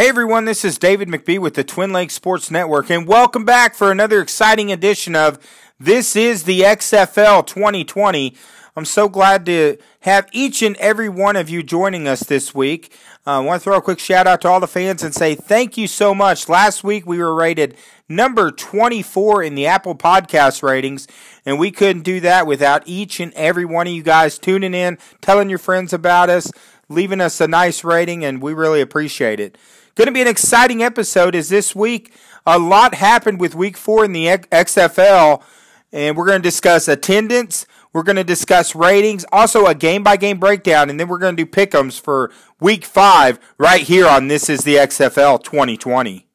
Hey everyone, this is David McBee with the Twin Lakes Sports Network, and welcome back for another exciting edition of This is the XFL 2020. I'm so glad to have each and every one of you joining us this week. Uh, I want to throw a quick shout out to all the fans and say thank you so much. Last week we were rated number 24 in the Apple Podcast ratings, and we couldn't do that without each and every one of you guys tuning in, telling your friends about us, leaving us a nice rating, and we really appreciate it. Going to be an exciting episode as this week a lot happened with week four in the XFL, and we're going to discuss attendance. We're going to discuss ratings, also a game by game breakdown, and then we're going to do pickums for week five right here on This is the XFL 2020.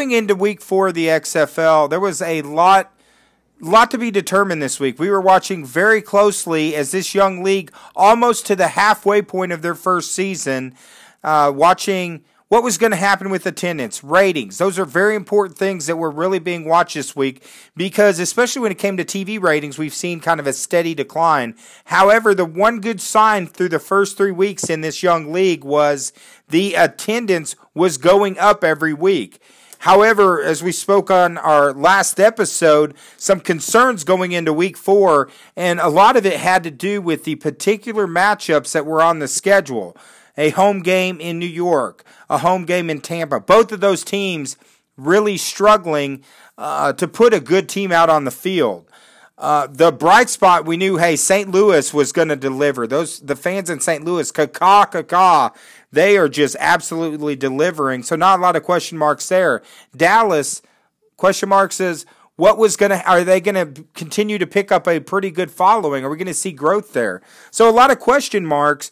Going into week four of the XFL, there was a lot lot to be determined this week. We were watching very closely as this young league, almost to the halfway point of their first season, uh, watching what was going to happen with attendance, ratings. Those are very important things that were really being watched this week because, especially when it came to TV ratings, we've seen kind of a steady decline. However, the one good sign through the first three weeks in this young league was the attendance was going up every week. However, as we spoke on our last episode, some concerns going into week four, and a lot of it had to do with the particular matchups that were on the schedule. A home game in New York, a home game in Tampa. Both of those teams really struggling uh, to put a good team out on the field. Uh, the bright spot we knew, hey, St. Louis was going to deliver. Those the fans in St. Louis, caca caca, they are just absolutely delivering. So not a lot of question marks there. Dallas, question marks is what was going to are they going to continue to pick up a pretty good following? Are we going to see growth there? So a lot of question marks.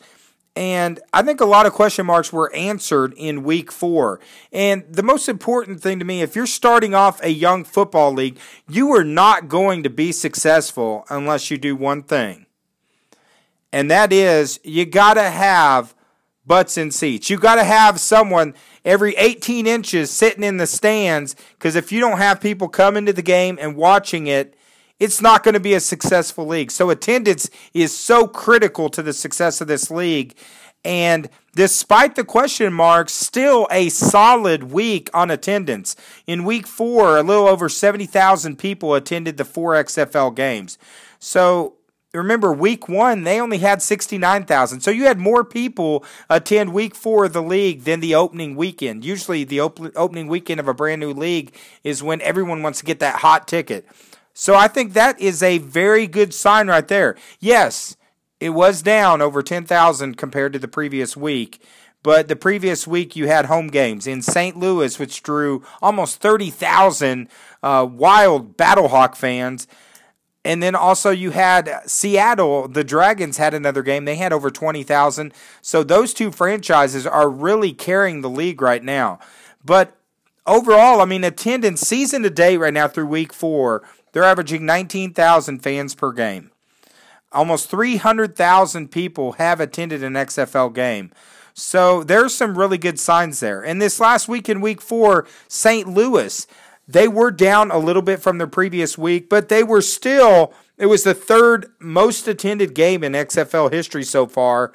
And I think a lot of question marks were answered in week four. And the most important thing to me, if you're starting off a young football league, you are not going to be successful unless you do one thing. And that is, you got to have butts in seats. You got to have someone every 18 inches sitting in the stands because if you don't have people coming to the game and watching it, it's not going to be a successful league. So attendance is so critical to the success of this league. And despite the question marks, still a solid week on attendance. In week four, a little over 70,000 people attended the four XFL games. So remember week one they only had 69000 so you had more people attend week four of the league than the opening weekend usually the op- opening weekend of a brand new league is when everyone wants to get that hot ticket so i think that is a very good sign right there yes it was down over 10000 compared to the previous week but the previous week you had home games in St. Louis, which drew almost 30,000 uh, wild Battlehawk fans. And then also you had Seattle, the Dragons had another game. They had over 20,000. So those two franchises are really carrying the league right now. But overall, I mean, attendance season to date right now through week four, they're averaging 19,000 fans per game. Almost 300,000 people have attended an XFL game. So there's some really good signs there. And this last week in week four, St. Louis, they were down a little bit from their previous week, but they were still, it was the third most attended game in XFL history so far.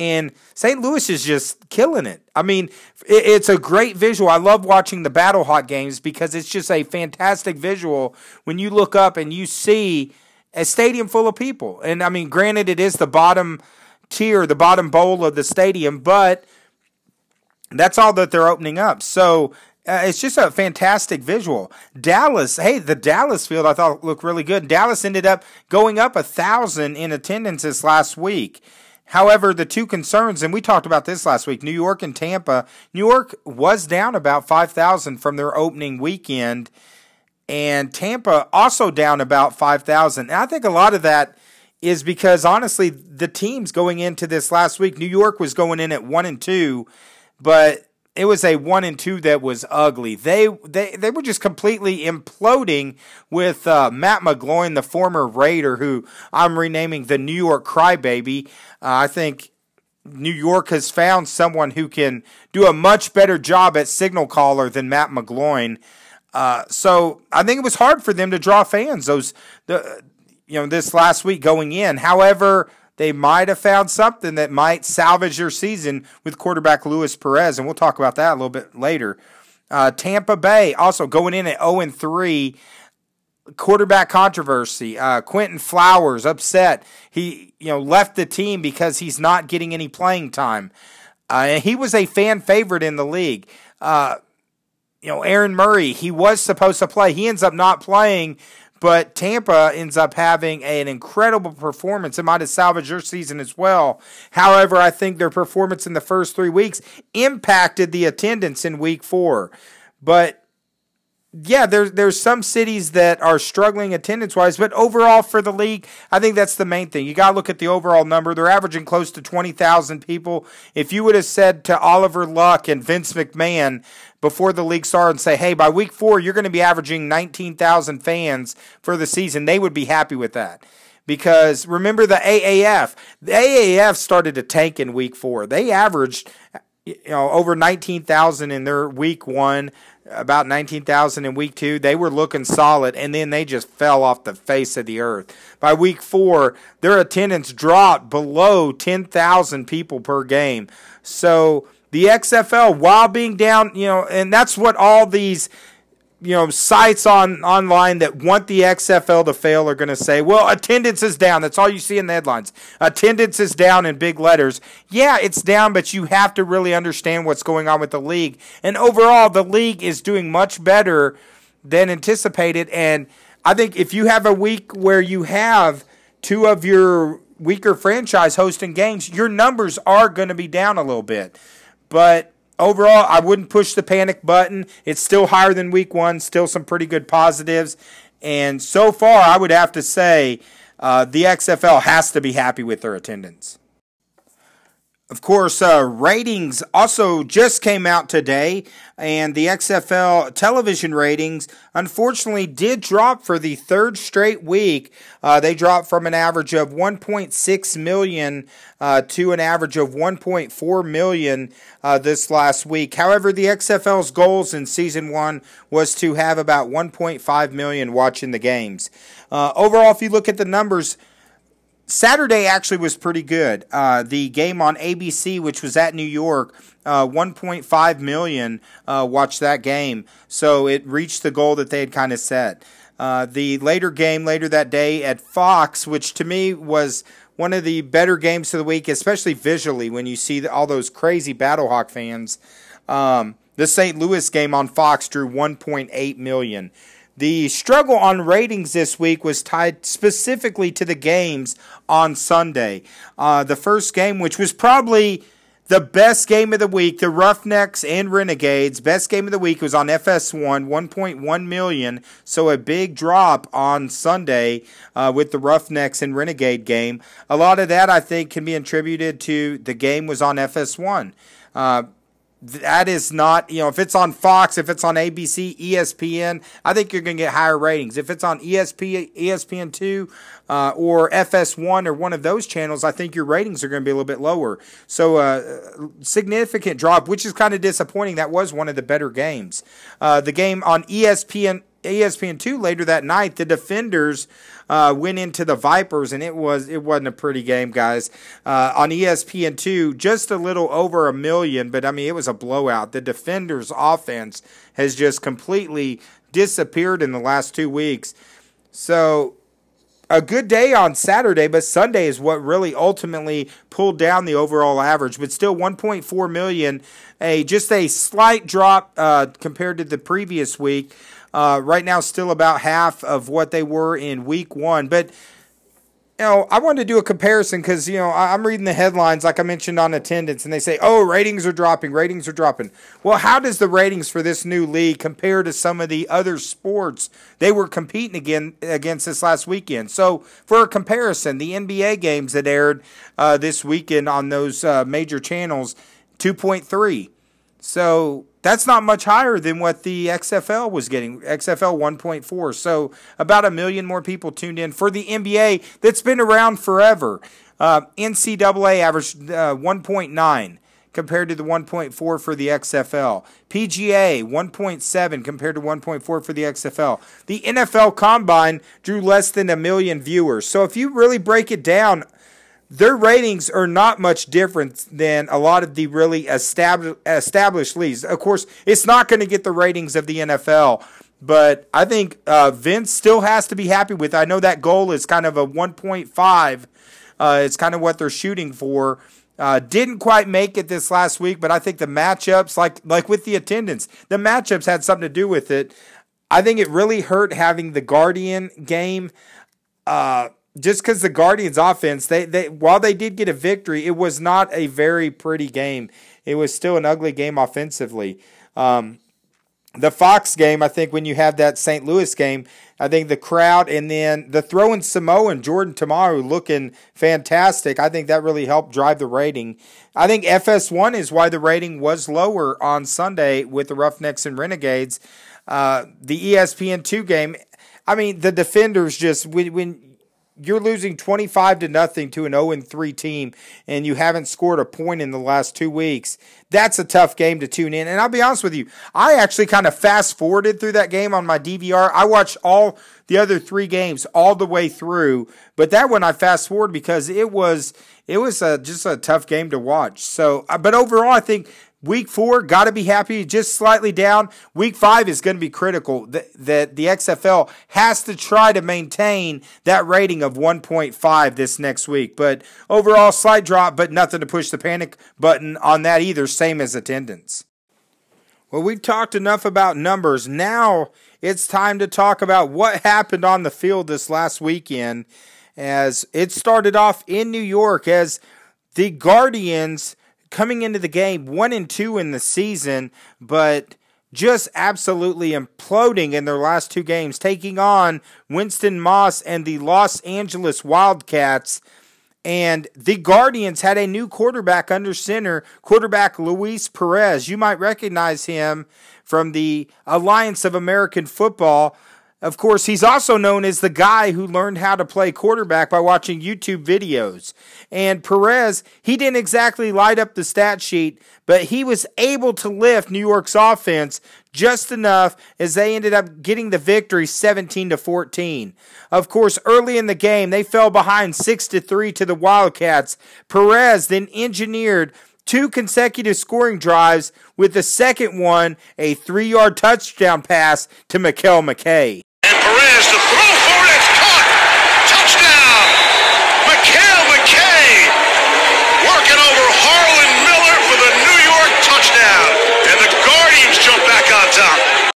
And St. Louis is just killing it. I mean, it's a great visual. I love watching the Battle Battlehawk games because it's just a fantastic visual when you look up and you see a stadium full of people. And I mean, granted, it is the bottom tier, the bottom bowl of the stadium, but that's all that they're opening up. So uh, it's just a fantastic visual. Dallas, hey, the Dallas field I thought looked really good. Dallas ended up going up a thousand in attendance this last week. However, the two concerns, and we talked about this last week, New York and Tampa. New York was down about 5,000 from their opening weekend, and Tampa also down about 5,000. And I think a lot of that is because honestly, the teams going into this last week, New York was going in at one and two but it was a one and two that was ugly. They they they were just completely imploding with uh, Matt McGloin, the former Raider, who I'm renaming the New York Crybaby. Uh, I think New York has found someone who can do a much better job at signal caller than Matt McGloin. Uh, so I think it was hard for them to draw fans. Those the you know this last week going in. However, they might have found something that might salvage their season with quarterback Luis Perez, and we'll talk about that a little bit later. Uh, Tampa Bay also going in at 0 and 3. Quarterback controversy. Uh, Quinton Flowers upset. He you know left the team because he's not getting any playing time. Uh, and he was a fan favorite in the league. Uh, you know, Aaron Murray, he was supposed to play. He ends up not playing but Tampa ends up having an incredible performance. It might have salvaged their season as well. However, I think their performance in the first three weeks impacted the attendance in week four. But yeah, there's there's some cities that are struggling attendance wise, but overall for the league, I think that's the main thing. You got to look at the overall number. They're averaging close to twenty thousand people. If you would have said to Oliver Luck and Vince McMahon before the league started and say, "Hey, by week four, you're going to be averaging nineteen thousand fans for the season," they would be happy with that. Because remember the AAF, the AAF started to tank in week four. They averaged you know over 19,000 in their week 1 about 19,000 in week two. They were looking solid, and then they just fell off the face of the earth. By week four, their attendance dropped below 10,000 people per game. So the XFL, while being down, you know, and that's what all these you know sites on online that want the XFL to fail are going to say, "Well, attendance is down." That's all you see in the headlines. Attendance is down in big letters. Yeah, it's down, but you have to really understand what's going on with the league. And overall, the league is doing much better than anticipated and I think if you have a week where you have two of your weaker franchise hosting games, your numbers are going to be down a little bit. But overall, I wouldn't push the panic button. It's still higher than week one, still some pretty good positives. And so far, I would have to say uh, the XFL has to be happy with their attendance. Of course, uh, ratings also just came out today, and the XFL television ratings unfortunately did drop for the third straight week. Uh, they dropped from an average of 1.6 million uh, to an average of 1.4 million uh, this last week. However, the XFL's goals in season one was to have about 1.5 million watching the games. Uh, overall, if you look at the numbers, Saturday actually was pretty good. Uh, the game on ABC, which was at New York, uh, 1.5 million uh, watched that game, so it reached the goal that they had kind of set. Uh, the later game later that day at Fox, which to me was one of the better games of the week, especially visually when you see all those crazy Battlehawk fans. Um, the St. Louis game on Fox drew 1.8 million. The struggle on ratings this week was tied specifically to the games on Sunday. Uh, the first game, which was probably the best game of the week, the Roughnecks and Renegades, best game of the week was on FS1, 1.1 million. So a big drop on Sunday uh, with the Roughnecks and Renegade game. A lot of that, I think, can be attributed to the game was on FS1. Uh, that is not, you know, if it's on Fox, if it's on ABC, ESPN, I think you're going to get higher ratings. If it's on ESP, ESPN2 uh, or FS1 or one of those channels, I think your ratings are going to be a little bit lower. So, uh, significant drop, which is kind of disappointing. That was one of the better games. Uh, the game on ESPN ESPN2 later that night, the Defenders uh, went into the Vipers, and it was it wasn't a pretty game, guys. Uh, on ESPN2, just a little over a million, but I mean it was a blowout. The Defenders' offense has just completely disappeared in the last two weeks. So a good day on Saturday, but Sunday is what really ultimately pulled down the overall average. But still, 1.4 million, a just a slight drop uh, compared to the previous week. Uh, right now, still about half of what they were in week one. But you know, I wanted to do a comparison because you know I'm reading the headlines like I mentioned on attendance, and they say, "Oh, ratings are dropping, ratings are dropping." Well, how does the ratings for this new league compare to some of the other sports they were competing again against this last weekend? So, for a comparison, the NBA games that aired uh, this weekend on those uh, major channels, 2.3. So that's not much higher than what the XFL was getting. XFL 1.4. So about a million more people tuned in for the NBA that's been around forever. Uh, NCAA averaged uh, 1.9 compared to the 1.4 for the XFL. PGA 1.7 compared to 1.4 for the XFL. The NFL Combine drew less than a million viewers. So if you really break it down, their ratings are not much different than a lot of the really established established leagues. Of course, it's not going to get the ratings of the NFL, but I think uh, Vince still has to be happy with. I know that goal is kind of a 1.5. Uh, it's kind of what they're shooting for. Uh, didn't quite make it this last week, but I think the matchups, like like with the attendance, the matchups had something to do with it. I think it really hurt having the Guardian game. Uh, just because the Guardians offense, they, they while they did get a victory, it was not a very pretty game. It was still an ugly game offensively. Um, the Fox game, I think when you have that St. Louis game, I think the crowd and then the throwing Samoan Jordan Ta'amu looking fantastic. I think that really helped drive the rating. I think FS1 is why the rating was lower on Sunday with the Roughnecks and Renegades. Uh, the ESPN2 game, I mean, the defenders just when, when you're losing 25 to nothing to an 0 3 team and you haven't scored a point in the last two weeks. That's a tough game to tune in. And I'll be honest with you, I actually kind of fast forwarded through that game on my DVR. I watched all the other three games all the way through, but that one I fast forward because it was it was a, just a tough game to watch. So, uh, but overall, I think Week four, got to be happy, just slightly down. Week five is going to be critical. That, the XFL has to try to maintain that rating of 1.5 this next week. But overall, slight drop, but nothing to push the panic button on that either, same as attendance. Well, we've talked enough about numbers. Now it's time to talk about what happened on the field this last weekend as it started off in New York as the Guardians coming into the game one and two in the season, but just absolutely imploding in their last two games, taking on Winston Moss and the Los Angeles Wildcats. And the Guardians had a new quarterback under center, quarterback Luis Perez. You might recognize him from the Alliance of American Football. Of course, he's also known as the guy who learned how to play quarterback by watching YouTube videos. And Perez, he didn't exactly light up the stat sheet, but he was able to lift New York's offense just enough as they ended up getting the victory 17 to 14. Of course, early in the game, they fell behind 6 to 3 to the Wildcats. Perez then engineered two consecutive scoring drives with the second one a 3-yard touchdown pass to Mekale McKay. Perez to throw for it. It's caught. Touchdown. Mekale McKay working over Harlan Miller for the New York touchdown. And the Guardians jump back on top.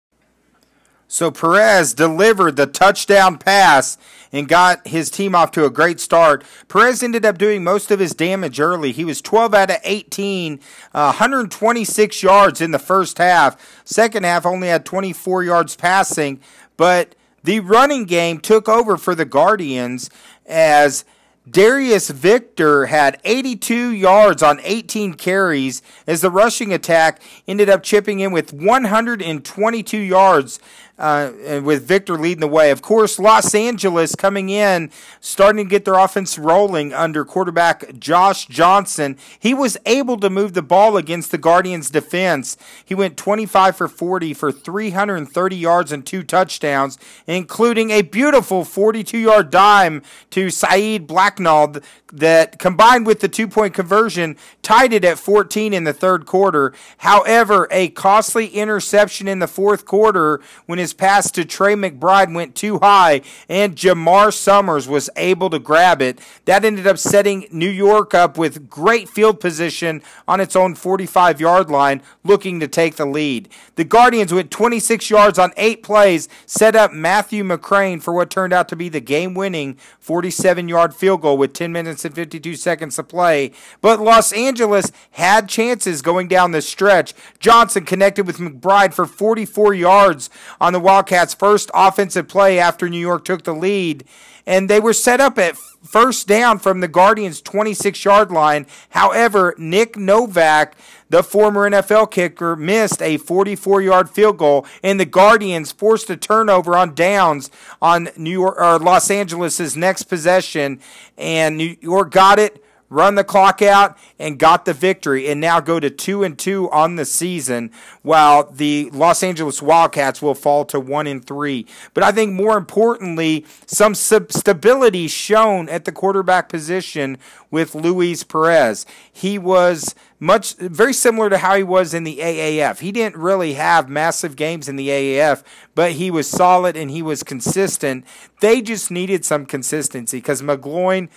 So Perez delivered the touchdown pass and got his team off to a great start. Perez ended up doing most of his damage early. He was 12 out of 18, uh, 126 yards in the first half. Second half only had 24 yards passing, but the running game took over for the Guardians as Darius Victor had 82 yards on 18 carries as the rushing attack ended up chipping in with 122 yards uh, with Victor leading the way. Of course, Los Angeles coming in, starting to get their offense rolling under quarterback Josh Johnson. He was able to move the ball against the Guardians' defense. He went 25 for 40 for 330 yards and two touchdowns, including a beautiful 42 yard dime to Saeed Blacknall that combined with the two point conversion tied it at 14 in the third quarter. However, a costly interception in the fourth quarter when his pass to Tre McBride went too high and Jamar Summers was able to grab it. That ended up setting New York up with great field position on its own 45 yard line, looking to take the lead. The Guardians went 26 yards on eight plays, set up Matthew McCrane for what turned out to be the game winning 47 yard field goal with 10 minutes minutes and 52 seconds to play. But Los Angeles had chances going down the stretch. Johnson connected with McBride for 44 yards on the Wildcats' first offensive play after New York took the lead. And they were set up at first down from the Guardians' 26 yard line. However, Nick Novak the former NFL kicker, missed a 44 yard field goal, and the Guardians forced a turnover on downs on New York or Los Angeles' next possession, and New York got it run the clock out and got the victory and now go to 2 and 2 on the season while the Los Angeles Wildcats will fall to 1 and 3 but I think more importantly some stability shown at the quarterback position with Luis Perez he was much very similar to how he was in the AAF. He didn't really have massive games in the AAF, but he was solid and he was consistent. They just needed some consistency because McGloin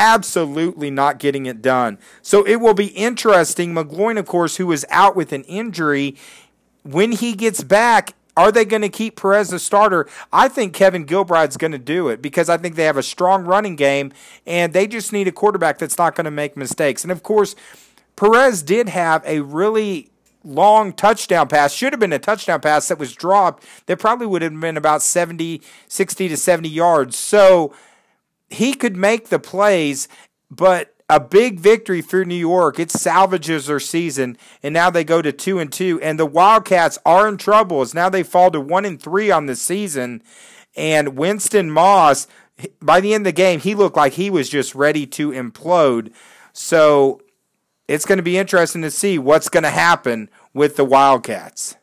absolutely not getting it done. So it will be interesting. McGloin, of course, who is out with an injury, when he gets back, are they going to keep Perez a starter? I think Kevin Gilbride's going to do it because I think they have a strong running game and they just need a quarterback that's not going to make mistakes. And of course, Perez did have a really long touchdown pass should have been a touchdown pass that was dropped that probably would have been about 70 60 to 70 yards so he could make the plays, but a big victory for New York. It salvages their season, and now they go to two and two. And the Wildcats are in trouble as now they fall to one and three on the season. And Winston Moss, by the end of the game, he looked like he was just ready to implode. So it's going to be interesting to see what's going to happen with the Wildcats.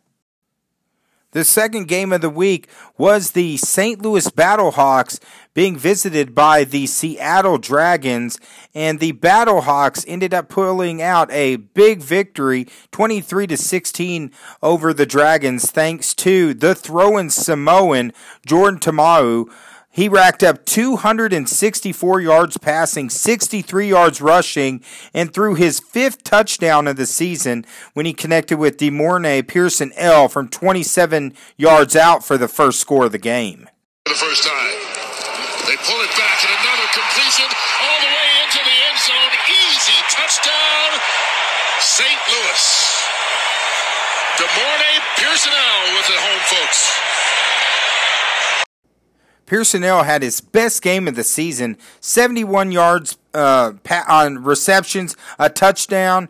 The second game of the week was the St. Louis Battlehawks being visited by the Seattle Dragons, and the Battlehawks ended up pulling out a big victory, 23 to 16 over the Dragons, thanks to the throwing Samoan Jordan Ta'amu he racked up 264 yards passing, 63 yards rushing, and threw his fifth touchdown of the season when he connected with De'Mornay Pierson-El from 27 yards out for the first score of the game. For the first time, they pull it back and another completion all the way into the end zone. Easy touchdown, St. Louis. De'Mornay Pierson-El with the home folks. Pierson-El had his best game of the season 71 yards uh, on receptions, a touchdown,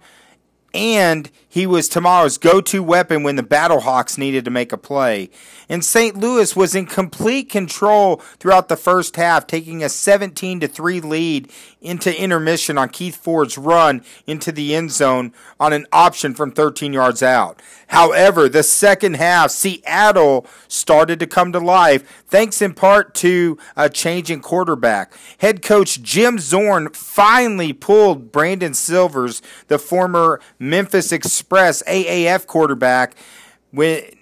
and he was Ta'amu's go to weapon when the Battlehawks needed to make a play. And St. Louis was in complete control throughout the first half, taking a 17 3 lead into intermission on Keith Ford's run into the end zone on an option from 13 yards out. However, the second half, Seattle started to come to life, thanks in part to a change in quarterback. Head coach Jim Zorn finally pulled Brandon Silvers, the former Memphis Express AAF quarterback,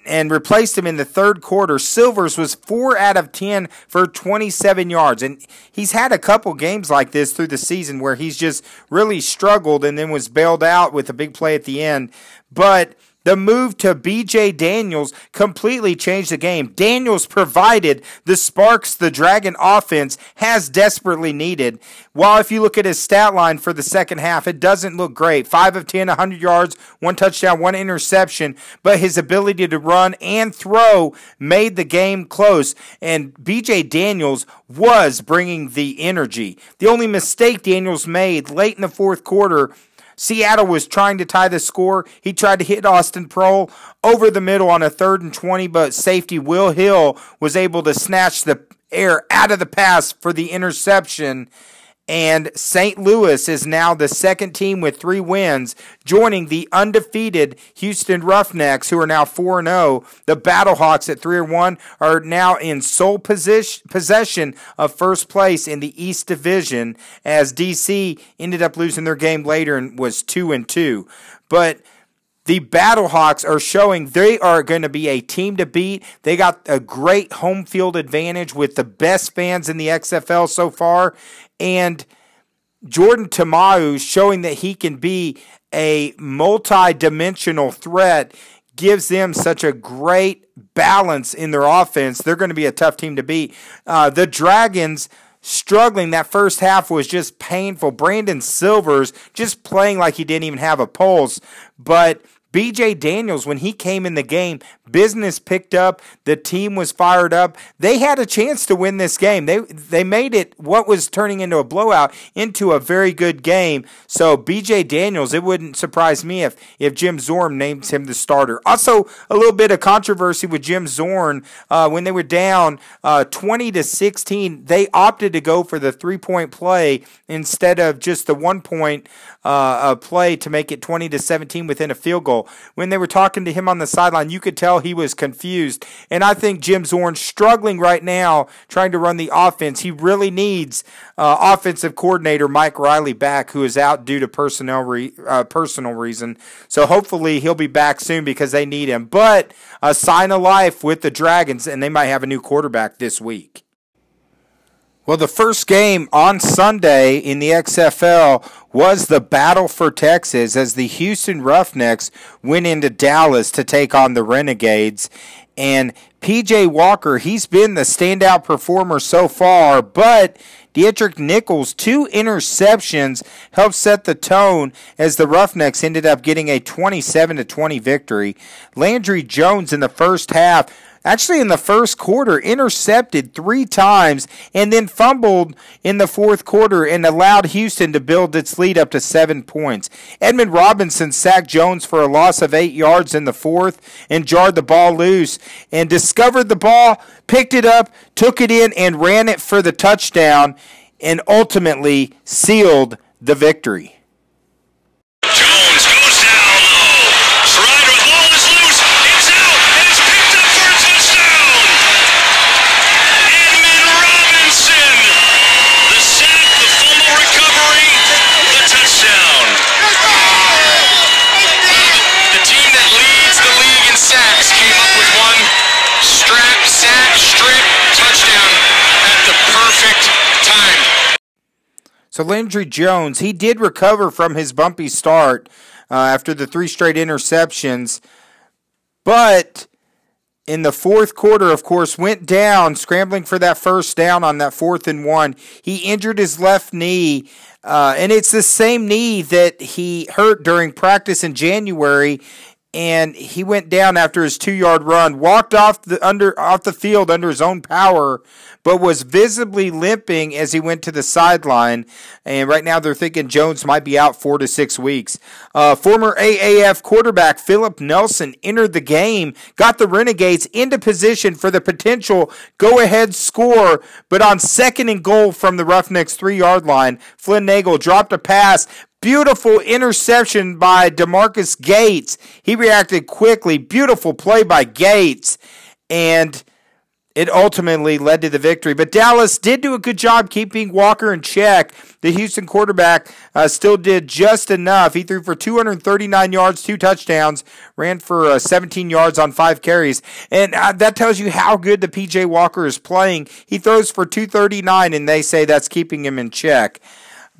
and replaced him in the third quarter. Silvers was 4 out of 10 for 27 yards. And he's had a couple games like this through the season where he's just really struggled and then was bailed out with a big play at the end. But the move to BJ Daniels completely changed the game. Daniels provided the sparks the Dragon offense has desperately needed. While if you look at his stat line for the second half, it doesn't look great. 5 of 10, 100 yards, one touchdown, one interception, but his ability to run and throw made the game close. And BJ Daniels was bringing the energy. The only mistake Daniels made late in the fourth quarter Seattle was trying to tie the score. He tried to hit Austin Proehl over the middle on a third and 20, but safety Will Hill was able to snatch the air out of the pass for the interception and St. Louis is now the second team with three wins, joining the undefeated Houston Roughnecks, who are now 4 0. The Battlehawks at 3 1 are now in sole position, possession of first place in the East Division, as DC ended up losing their game later and was 2 and 2. But the Battlehawks are showing they are going to be a team to beat. They got a great home field advantage with the best fans in the XFL so far. And Jordan Ta'amu showing that he can be a multi dimensional threat gives them such a great balance in their offense. They're going to be a tough team to beat. Uh, the Dragons struggling that first half was just painful. Brandon Silvers just playing like he didn't even have a pulse. But BJ Daniels, when he came in the game, Business picked up. The team was fired up. They had a chance to win this game. They they made it what was turning into a blowout into a very good game. So BJ Daniels, it wouldn't surprise me if if Jim Zorn names him the starter. Also, a little bit of controversy with Jim Zorn uh, when they were down uh, twenty to sixteen. They opted to go for the three point play instead of just the one point uh, play to make it twenty to seventeen within a field goal. When they were talking to him on the sideline, you could tell he was confused. And I think Jim Zorn struggling right now trying to run the offense. He really needs uh, offensive coordinator Mike Riley back, who is out due to personnel re- uh, personal reason. So hopefully he'll be back soon because they need him. But a sign of life with the Dragons, and they might have a new quarterback this week. Well, the first game on Sunday in the XFL was the battle for Texas as the Houston Roughnecks went into Dallas to take on the Renegades. And PJ Walker, he's been the standout performer so far, but Deatrick Nichols' two interceptions helped set the tone as the Roughnecks ended up getting a 27 20 victory. Landry Jones in the first half actually in the first quarter, intercepted three times and then fumbled in the fourth quarter and allowed Houston to build its lead up to seven points. Edmund Robinson sacked Jones for a loss of eight yards in the fourth and jarred the ball loose and discovered the ball, picked it up, took it in, and ran it for the touchdown and ultimately sealed the victory. So Landry Jones, he did recover from his bumpy start uh, after the three straight interceptions, but in the fourth quarter, of course, went down scrambling for that first down on that fourth and one. He injured his left knee, uh, and it's the same knee that he hurt during practice in January. And he went down after his two yard run, walked off the under off the field under his own power, but was visibly limping as he went to the sideline. And right now they're thinking Jones might be out four to six weeks. Uh, former AAF quarterback Philip Nelson entered the game, got the Renegades into position for the potential go ahead score, but on second and goal from the Roughnecks three yard line, Flynn Nagel dropped a pass beautiful interception by DeMarquis Gates. He reacted quickly. Beautiful play by Gates. And it ultimately led to the victory. But Dallas did do a good job keeping Walker in check. The Houston quarterback uh, still did just enough. He threw for 239 yards, two touchdowns, ran for uh, 17 yards on five carries. And uh, that tells you how good the PJ Walker is playing. He throws for 239, and they say that's keeping him in check.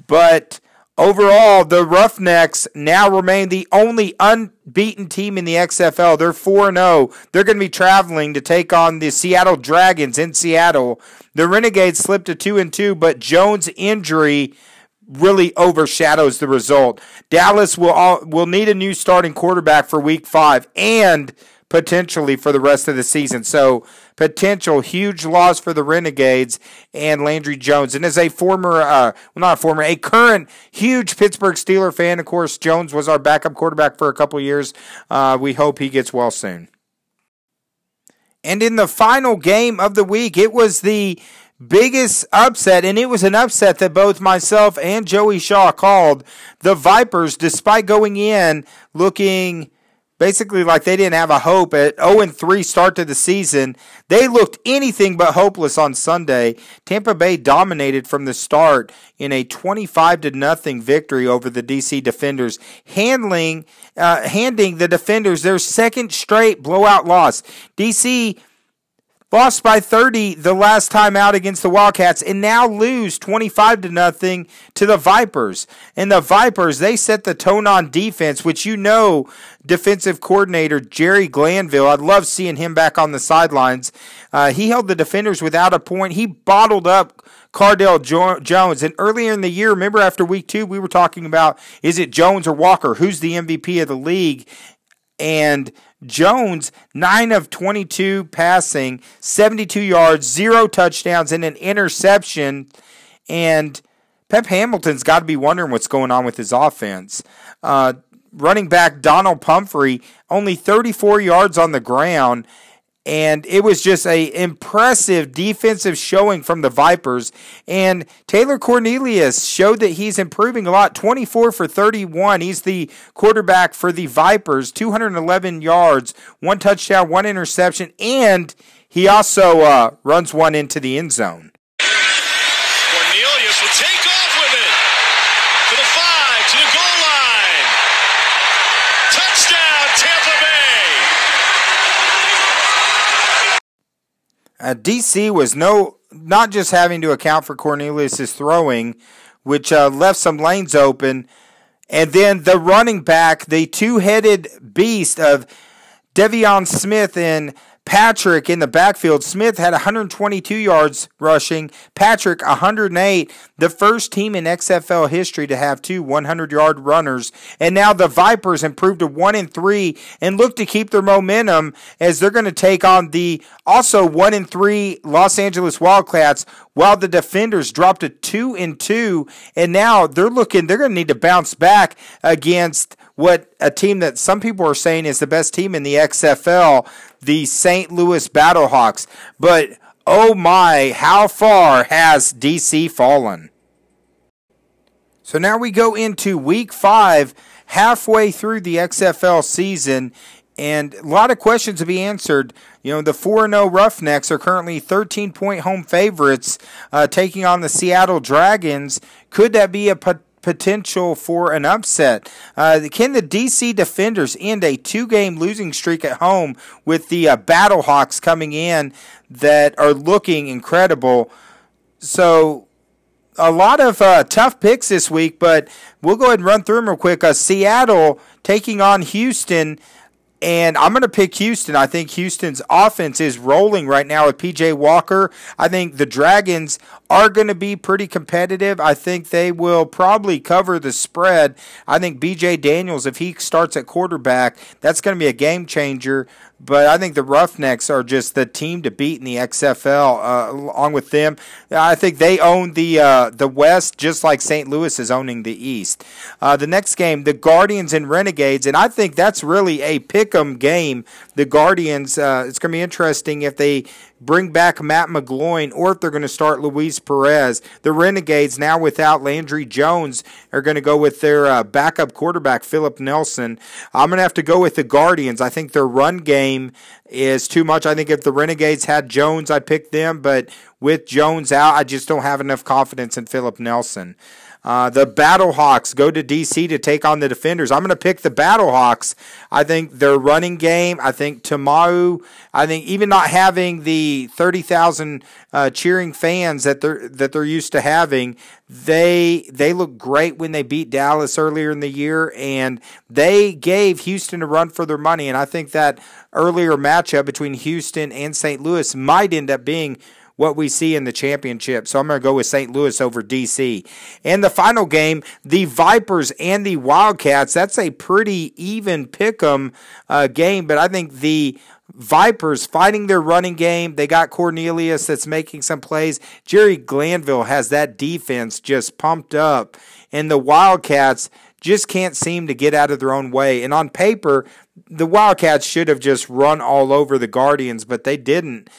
But Overall, the Roughnecks now remain the only unbeaten team in the XFL. They're 4 0. They're going to be traveling to take on the Seattle Dragons in Seattle. The Renegades slipped to 2 and 2, but Jones' injury really overshadows the result. Dallas will all, will need a new starting quarterback for week 5 and potentially for the rest of the season. So potential huge loss for the Renegades and Landry Jones. And as a former, uh, well, not a former, a current huge Pittsburgh Steeler fan, of course, Jones was our backup quarterback for a couple years. Uh, we hope he gets well soon. And in the final game of the week, it was the biggest upset, and it was an upset that both myself and Joey Shaw called. The Vipers, despite going in looking basically like they didn't have a hope at 0 and 3 start to the season. They looked anything but hopeless on Sunday. Tampa Bay dominated from the start in a 25 to nothing victory over the DC Defenders, handling uh, handing the Defenders their second straight blowout loss. DC Lost by 30 the last time out against the Wildcats and now lose 25 to nothing to the Vipers. And the Vipers, they set the tone on defense, which you know defensive coordinator Jerry Glanville. I'd love seeing him back on the sidelines. Uh, he held the defenders without a point. He bottled up Cardale jo- Jones. And earlier in the year, remember after week two, we were talking about is it Jones or Walker? Who's the MVP of the league? And Jones, 9 of 22 passing, 72 yards, zero touchdowns, and an interception. And Pep Hamilton's got to be wondering what's going on with his offense. Uh, running back Donnel Pumphrey, only 34 yards on the ground and it was just a impressive defensive showing from the Vipers. And Taylor Cornelius showed that he's improving a lot. 24 for 31. He's the quarterback for the Vipers. 211 yards, one touchdown, one interception, and he also uh, runs one into the end zone. Cornelius will take off with it to the five, to the goal line. Touchdown, Tampa Bay. Uh, DC was no not just having to account for Cornelius's throwing, which uh, left some lanes open, and then the running back, the two-headed beast of De'Veon Smith and Patrick in the backfield. Smith had 122 yards rushing. Patrick 108. The first team in XFL history to have two 100 yard runners. And now the Vipers improved to one and three and look to keep their momentum as they're going to take on the also one and three Los Angeles Wildcats. While the defenders dropped to two and two, and now they're looking, they're going to need to bounce back against what a team that some people are saying is the best team in the XFL, the St. Louis Battlehawks. But oh my, how far has DC fallen? So now we go into week five, halfway through the XFL season, and a lot of questions to be answered. You know, the 4 0 Roughnecks are currently 13 point home favorites, uh, taking on the Seattle Dragons. Could that be a potential for an upset. Uh, can the DC Defenders end a two game losing streak at home with the uh, Battlehawks coming in that are looking incredible? So, a lot of uh, tough picks this week, but we'll go ahead and run through them real quick. Uh, Seattle taking on Houston. And I'm going to pick Houston. I think Houston's offense is rolling right now with PJ Walker. I think the Dragons are going to be pretty competitive. I think they will probably cover the spread. I think BJ Daniels, if he starts at quarterback, that's going to be a game changer. But I think the Roughnecks are just the team to beat in the XFL. Uh, along with them, I think they own the uh, the West just like St. Louis is owning the East. Uh, the next game, the Guardians and Renegades, and I think that's really a pick'em game. The Guardians, uh, it's going to be interesting if they bring back Matt McGloin or if they're going to start Luis Perez. The Renegades, now without Landry Jones, are going to go with their uh, backup quarterback, Philip Nelson. I'm going to have to go with the Guardians. I think their run game is too much. I think if the Renegades had Jones, I'd pick them, but with Jones out, I just don't have enough confidence in Philip Nelson. Uh, the Battlehawks go to DC to take on the Defenders. I'm going to pick the Battlehawks. I think their running game. I think Ta'amu. I think even not having the thirty thousand uh, cheering fans that they're that they're used to having, they they look great when they beat Dallas earlier in the year, and they gave Houston a run for their money. And I think that earlier matchup between Houston and St. Louis might end up being what we see in the championship. So I'm going to go with St. Louis over DC. And the final game, the Vipers and the Wildcats. That's a pretty even pick 'em uh, game, but I think the Vipers fighting their running game. They got Cornelius that's making some plays. Jerry Glanville has that defense just pumped up. And the Wildcats just can't seem to get out of their own way. And on paper, the Wildcats should have just run all over the Guardians, but they didn't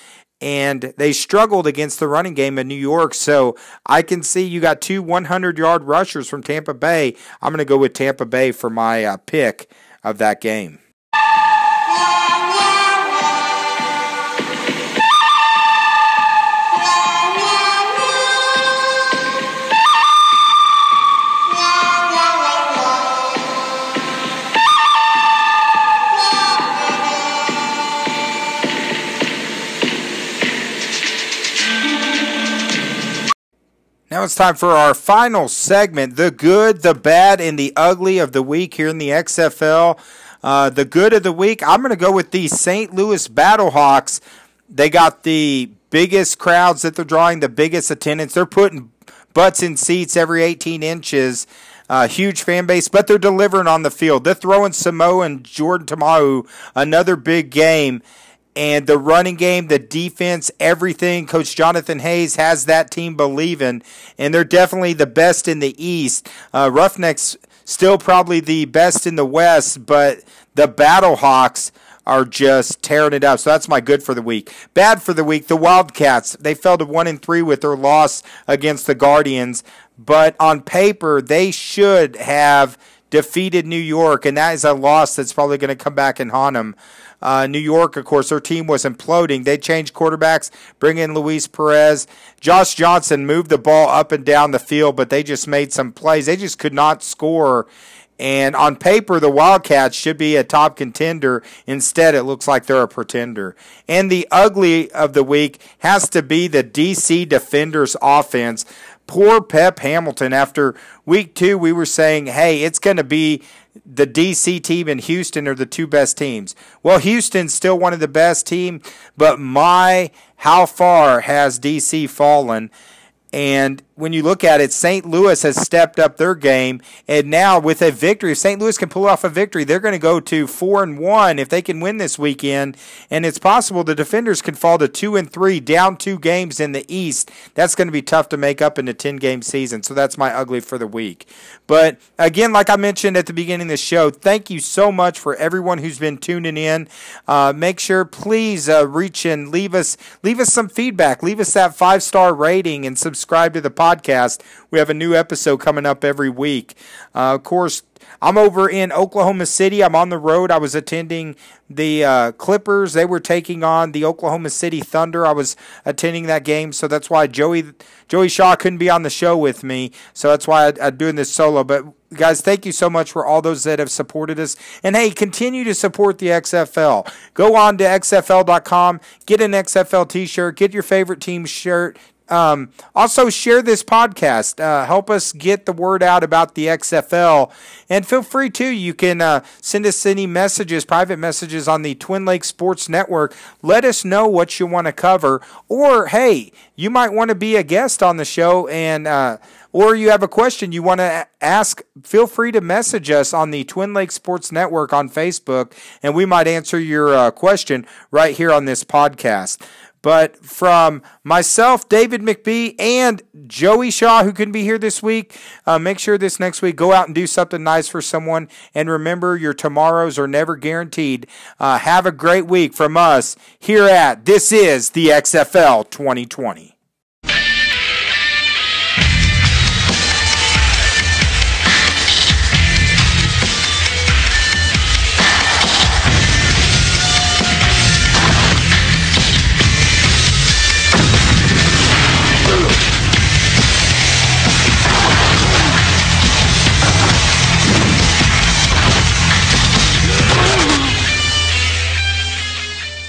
and they struggled against the running game in New York. So I can see you got two 100 yard rushers from Tampa Bay. I'm going to go with Tampa Bay for my uh, pick of that game. It's time for our final segment the good, the bad, and the ugly of the week here in the XFL. Uh, the good of the week, I'm going to go with the St. Louis Battlehawks. They got the biggest crowds that they're drawing, the biggest attendance. They're putting butts in seats every 18 inches. Uh, huge fan base, but they're delivering on the field. They're throwing Samoa and Jordan Ta'amu another big game. And the running game, the defense, everything. Coach Jonathan Hayes has that team believing, and they're definitely the best in the East. Uh, Roughnecks still probably the best in the West, but the Battlehawks are just tearing it up. So that's my good for the week. Bad for the week, the Wildcats. They fell to one and three with their loss against the Guardians, but on paper they should have defeated New York, and that is a loss that's probably going to come back and haunt them. Uh, New York, of course, their team was imploding. They changed quarterbacks, bring in Luis Perez. Josh Johnson moved the ball up and down the field, but they just made some plays. They just could not score. And on paper, the Wildcats should be a top contender. Instead, it looks like they're a pretender. And the ugly of the week has to be the DC Defenders offense. Poor Pep Hamilton. After week two, we were saying, hey, it's going to be the DC team and Houston are the two best teams. Well, Houston's still one of the best team, but my how far has DC fallen? And when you look at it, St. Louis has stepped up their game, and now with a victory, if St. Louis can pull off a victory, they're going to go to four and one if they can win this weekend. And it's possible the defenders can fall to two and three, down two games in the East. That's going to be tough to make up in a ten game season. So that's my ugly for the week. But again, like I mentioned at the beginning of the show, thank you so much for everyone who's been tuning in. Uh, make sure, please, uh, reach and leave us leave us some feedback. Leave us that five star rating and subscribe to the podcast podcast. We have a new episode coming up every week. Uh, of course, I'm over in Oklahoma City. I'm on the road. I was attending the uh, Clippers. They were taking on the Oklahoma City Thunder. I was attending that game, so that's why Joey Joey Shaw couldn't be on the show with me. So that's why I, am doing this solo. But guys, thank you so much for all those that have supported us. And hey, continue to support the XFL. Go on to XFL.com, get an XFL T-shirt, get your favorite team shirt, um, also, share this podcast. Uh, help us get the word out about the XFL. And feel free to, you can uh, send us any messages, private messages on the Twin Lakes Sports Network. Let us know what you want to cover. Or, hey, you might want to be a guest on the show and. Uh, or you have a question you want to ask, feel free to message us on the Twin Lakes Sports Network on Facebook, and we might answer your uh, question right here on this podcast. But from myself, David McBee, and Joey Shaw, who couldn't be here this week, uh, make sure this next week go out and do something nice for someone. And remember, your tomorrows are never guaranteed. Uh, have a great week from us here at This is the XFL 2020.